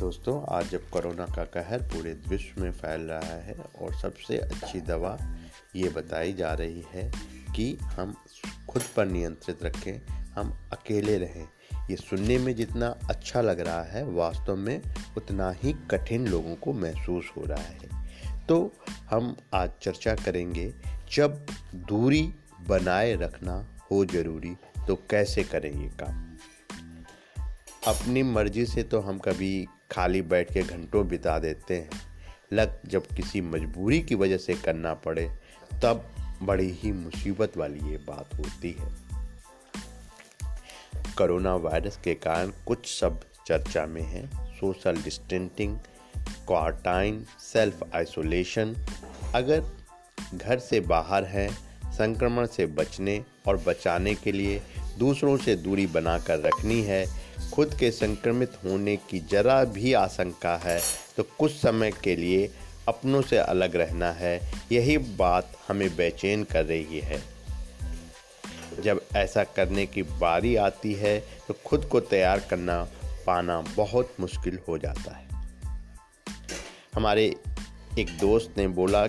दोस्तों, आज जब कोरोना का कहर पूरे विश्व में फैल रहा है और सबसे अच्छी दवा ये बताई जा रही है कि हम खुद पर नियंत्रित रखें, हम अकेले रहें। ये सुनने में जितना अच्छा लग रहा है, वास्तव में उतना ही कठिन लोगों को महसूस हो रहा है। तो हम आज चर्चा करेंगे, जब दूरी बनाए रखना हो ज़रूरी तो कैसे करें ये काम? अपनी मर्ज़ी से तो हम कभी खाली बैठ के घंटों बिता देते हैं। लग जब किसी मजबूरी की वजह से करना पड़े, तब बड़ी ही मुसीबत वाली ये बात होती है। कोरोना वायरस के कारण कुछ शब्द चर्चा में हैं। Social distancing, quarantine, self isolation, अगर घर से बाहर हैं, संक्रमण से बचने और बचाने के लिए दूसरों से दूरी बनाकर रखनी है खुद के संक्रमित होने की जरा भी आशंका है तो कुछ समय के लिए अपनों से अलग रहना है। यही बात हमें बेचैन कर रही है। जब ऐसा करने की बारी आती है तो खुद को तैयार करना, पाना बहुत मुश्किल हो जाता है। हमारे एक दोस्त ने बोला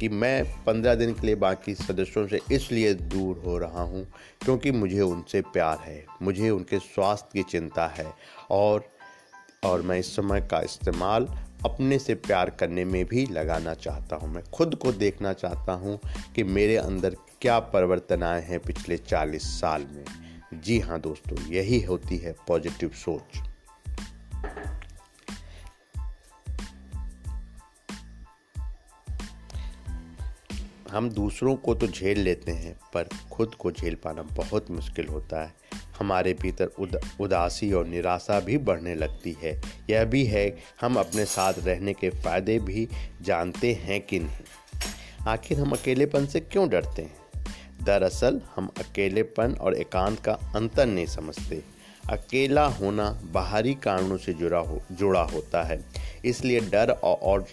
कि मैं पंद्रह दिन के लिए बाकी सदस्यों से इसलिए दूर हो रहा हूँ क्योंकि मुझे उनसे प्यार है, मुझे उनके स्वास्थ्य की चिंता है और और मैं इस समय का इस्तेमाल अपने से प्यार करने में भी लगाना चाहता हूँ। मैं खुद को देखना चाहता हूँ कि मेरे अंदर क्या परिवर्तन आए हैं पिछले चालीस साल में। जी हाँ दोस्तों, यही होती है पॉजिटिव सोच। हम दूसरों को तो झेल लेते हैं पर खुद को झेल पाना बहुत मुश्किल होता है। हमारे भीतर उद, उदासी और निराशा भी बढ़ने लगती है। यह भी है हम अपने साथ रहने के फ़ायदे भी जानते हैं कि नहीं। आखिर हम अकेलेपन से क्यों डरते हैं? दरअसल हम अकेलेपन और एकांत का अंतर नहीं समझते। अकेला होना बाहरी कारणों से जुड़ा हो जुड़ा होता है। इसलिए डर और,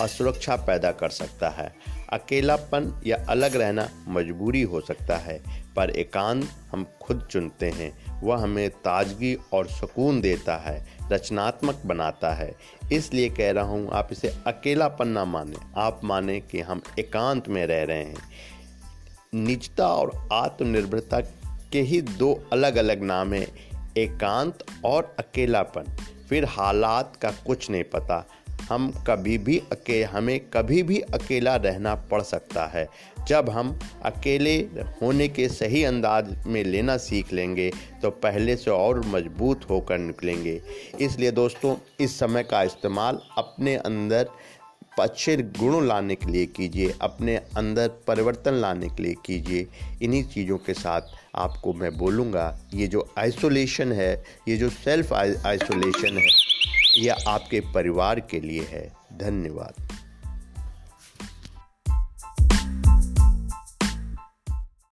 असुरक्षा पैदा कर सकता है। अकेलापन या अलग रहना मजबूरी हो सकता है, पर एकांत हम खुद चुनते हैं। वह हमें ताजगी और सुकून देता है, रचनात्मक बनाता है। इसलिए कह रहा हूँ, आप इसे अकेलापन ना माने। आप माने कि हम एकांत में रह रहे हैं। निजता और आत्मनिर्भरता के ही दो अलग अलग नाम हैं, एकांत और अकेलापन। फिर हालात का कुछ नहीं पता। हम कभी भी अके, हमें कभी भी अकेला रहना पड़ सकता है। जब हम अकेले होने के सही अंदाज में लेना सीख लेंगे तो पहले से और मज़बूत होकर निकलेंगे। इसलिए दोस्तों, इस समय का इस्तेमाल अपने अंदर अच्छे गुण लाने के लिए कीजिए, अपने अंदर परिवर्तन लाने के लिए कीजिए। इन्हीं चीज़ों के साथ आपको मैं बोलूँगा, ये जो आइसोलेशन है, ये जो सेल्फ आइसोलेशन है यह आपके परिवार के लिए है। धन्यवाद।